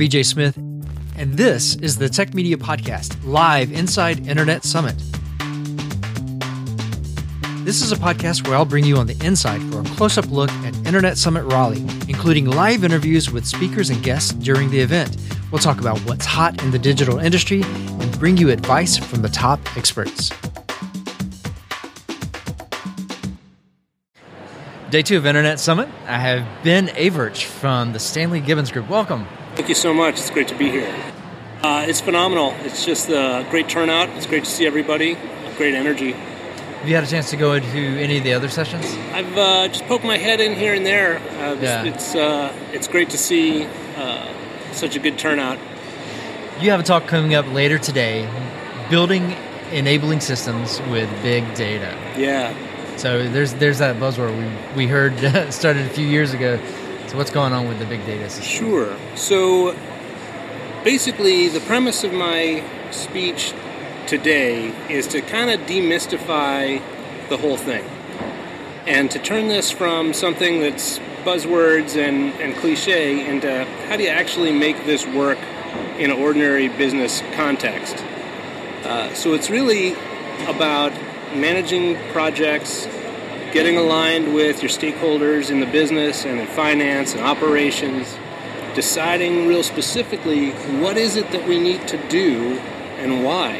BJ Smith, and this is the Tech Media Podcast, live inside Internet Summit. This is a podcast where I'll bring you on the inside for a close up look at Internet Summit Raleigh, including live interviews with speakers and guests during the event. We'll talk about what's hot in the digital industry and bring you advice from the top experts. Day two of Internet Summit. I have Ben Averch from the Stanley Gibbons Group. Welcome. Thank you so much. It's great to be here. Uh, it's phenomenal. It's just a great turnout. It's great to see everybody. Great energy. Have you had a chance to go into any of the other sessions? I've uh, just poked my head in here and there. Uh, Yeah. It's uh, it's great to see uh, such a good turnout. You have a talk coming up later today, building enabling systems with big data. Yeah. So there's there's that buzzword we we heard started a few years ago. So what's going on with the big data system? Sure. So basically, the premise of my speech today is to kind of demystify the whole thing and to turn this from something that's buzzwords and, and cliche into how do you actually make this work in an ordinary business context. Uh, so it's really about managing projects, getting aligned with your stakeholders in the business and in finance and operations, deciding real specifically what is it that we need to do and why.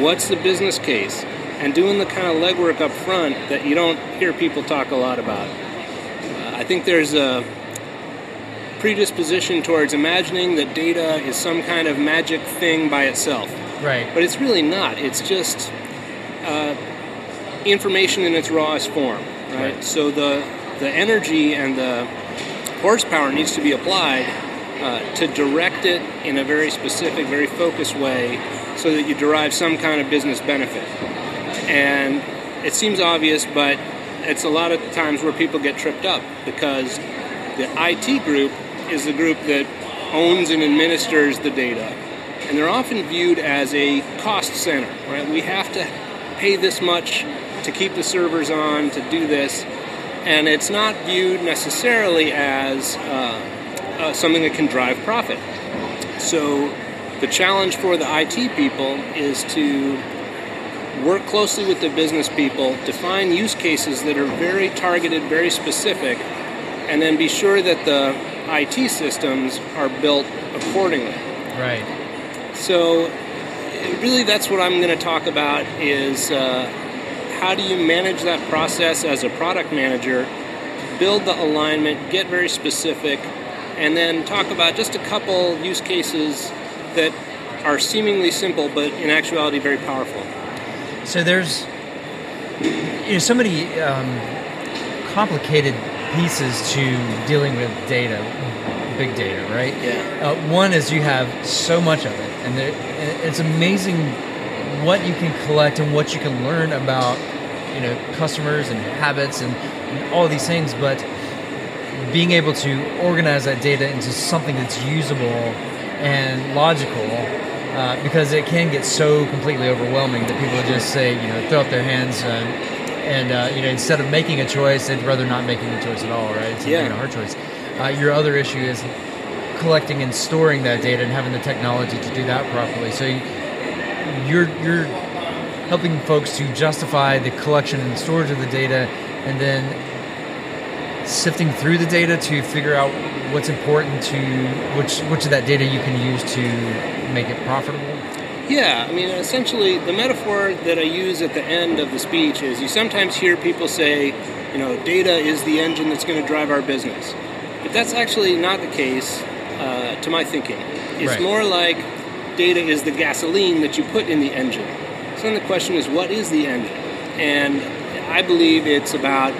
What's the business case? And doing the kind of legwork up front that you don't hear people talk a lot about. Uh, I think there's a predisposition towards imagining that data is some kind of magic thing by itself. Right. But it's really not. It's just uh, information in its rawest form, right? Right. So the the energy and the horsepower needs to be applied uh, to direct it in a very specific, very focused way, so that you derive some kind of business benefit. And it seems obvious, but it's a lot of times where people get tripped up because the IT group is the group that owns and administers the data. And they're often viewed as a cost center, right? We have to pay this much to keep the servers on, to do this. And it's not viewed necessarily as uh, uh, something that can drive profit. So the challenge for the IT people is to work closely with the business people to find use cases that are very targeted, very specific, and then be sure that the IT systems are built accordingly. Right. So, really, that's what I'm going to talk about is uh, how do you manage that process as a product manager, build the alignment, get very specific, and then talk about just a couple use cases that are seemingly simple but in actuality very powerful. So there's you know so many um, complicated pieces to dealing with data, big data, right? Yeah. Uh, one is you have so much of it, and there, and it's amazing what you can collect and what you can learn about you know customers and habits and, and all these things, but being able to organize that data into something that's usable and logical uh, because it can get so completely overwhelming that people just say, you know, throw up their hands uh, and, uh, you know, instead of making a choice, they'd rather not making a choice at all, right? It's Yeah. a hard choice. Uh, your other issue is collecting and storing that data and having the technology to do that properly. So you, you're you're helping folks to justify the collection and storage of the data, and then sifting through the data to figure out what's important to which which of that data you can use to make it profitable. Yeah, I mean, essentially, the metaphor that I use at the end of the speech is you sometimes hear people say, you know, data is the engine that's going to drive our business. But that's actually not the case, uh, to my thinking. It's Right. more like data is the gasoline that you put in the engine. Then the question is, what is the engine? And I believe it's about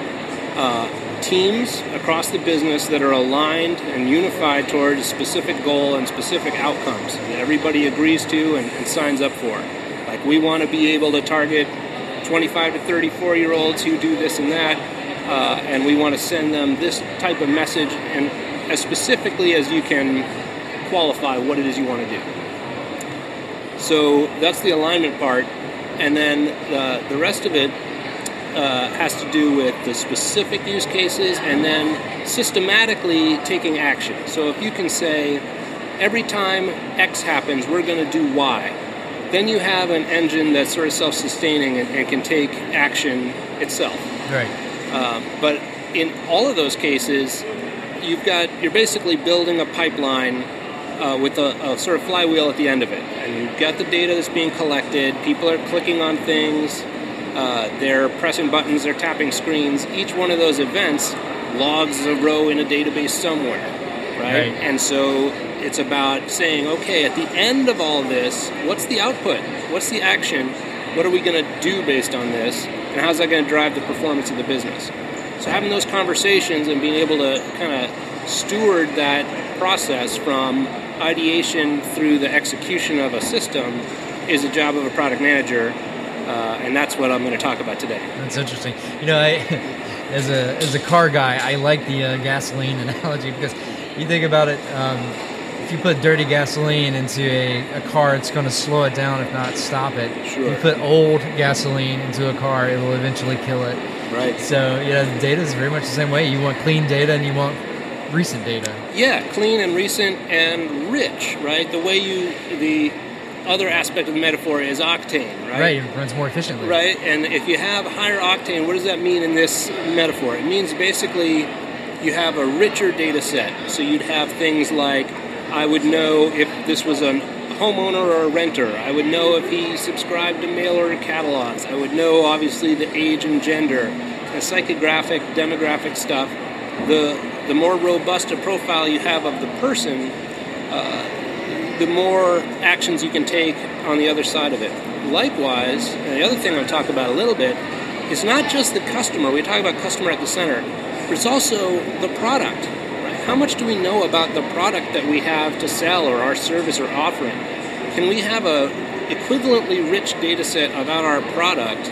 uh, teams across the business that are aligned and unified towards a specific goal and specific outcomes that everybody agrees to and, and signs up for. Like we want to be able to target 25 to 34 year olds who do this and that, uh, and we want to send them this type of message and as specifically as you can qualify what it is you want to do. So that's the alignment part, and then the, the rest of it uh, has to do with the specific use cases and then systematically taking action. So if you can say, every time X happens, we're going to do Y. Then you have an engine that's sort of self-sustaining and, and can take action itself. Right. Uh, but in all of those cases, you've got you're basically building a pipeline uh, with a, a, sort of flywheel at the end of it, and you've got the data that's being collected. People are clicking on things, uh, they're pressing buttons, they're tapping screens. Each one of those events logs a row in a database somewhere, right? Right. And so it's about saying, okay, at the end of all this, what's the output? What's the action? What are we going to do based on this? And how's that going to drive the performance of the business? So having those conversations and being able to kind of steward that process from ideation through the execution of a system is the job of a product manager, uh, and that's what I'm going to talk about today. That's interesting. You know, I, as a as a car guy, I like the uh, gasoline analogy because you think about it. Um, if you put dirty gasoline into a, a car, it's going to slow it down, if not stop it. Sure. You put old gasoline into a car, it will eventually kill it. Right. So, yeah, data is very much the same way. You want clean data and you want recent data. Yeah, clean and recent and rich, right? The way you the other aspect of the metaphor is octane, right? Right, it runs more efficiently. Right, and if you have higher octane, what does that mean in this metaphor? It means basically you have a richer data set. So you'd have things like I would know if this was a homeowner or a renter. I would know if he subscribed to mail order catalogs. I would know obviously the age and gender, the psychographic, demographic stuff. The the more robust a profile you have of the person, uh, the more actions you can take on the other side of it. Likewise, and the other thing I'll talk about a little bit is not just the customer. We talk about customer at the center, but it's also the product. Right? How much do we know about the product that we have to sell or our service or offering? Can we have a equivalently rich data set about our product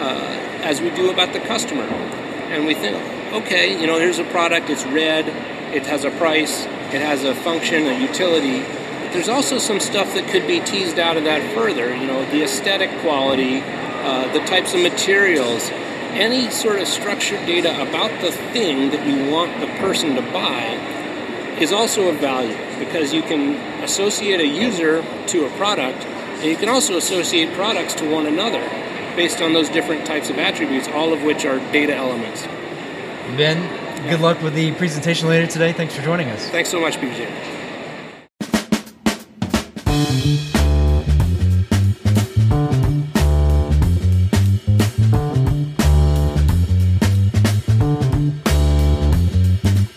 uh, as we do about the customer? And we think, okay, you know, here's a product, it's red, it has a price, it has a function, a utility. But there's also some stuff that could be teased out of that further, you know, the aesthetic quality, uh, the types of materials, any sort of structured data about the thing that you want the person to buy is also of value because you can associate a user to a product and you can also associate products to one another based on those different types of attributes, all of which are data elements. Ben, good luck with the presentation later today. Thanks for joining us. Thanks so much, BJ.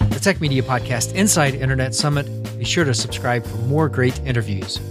The Tech Media Podcast Inside Internet Summit. Be sure to subscribe for more great interviews.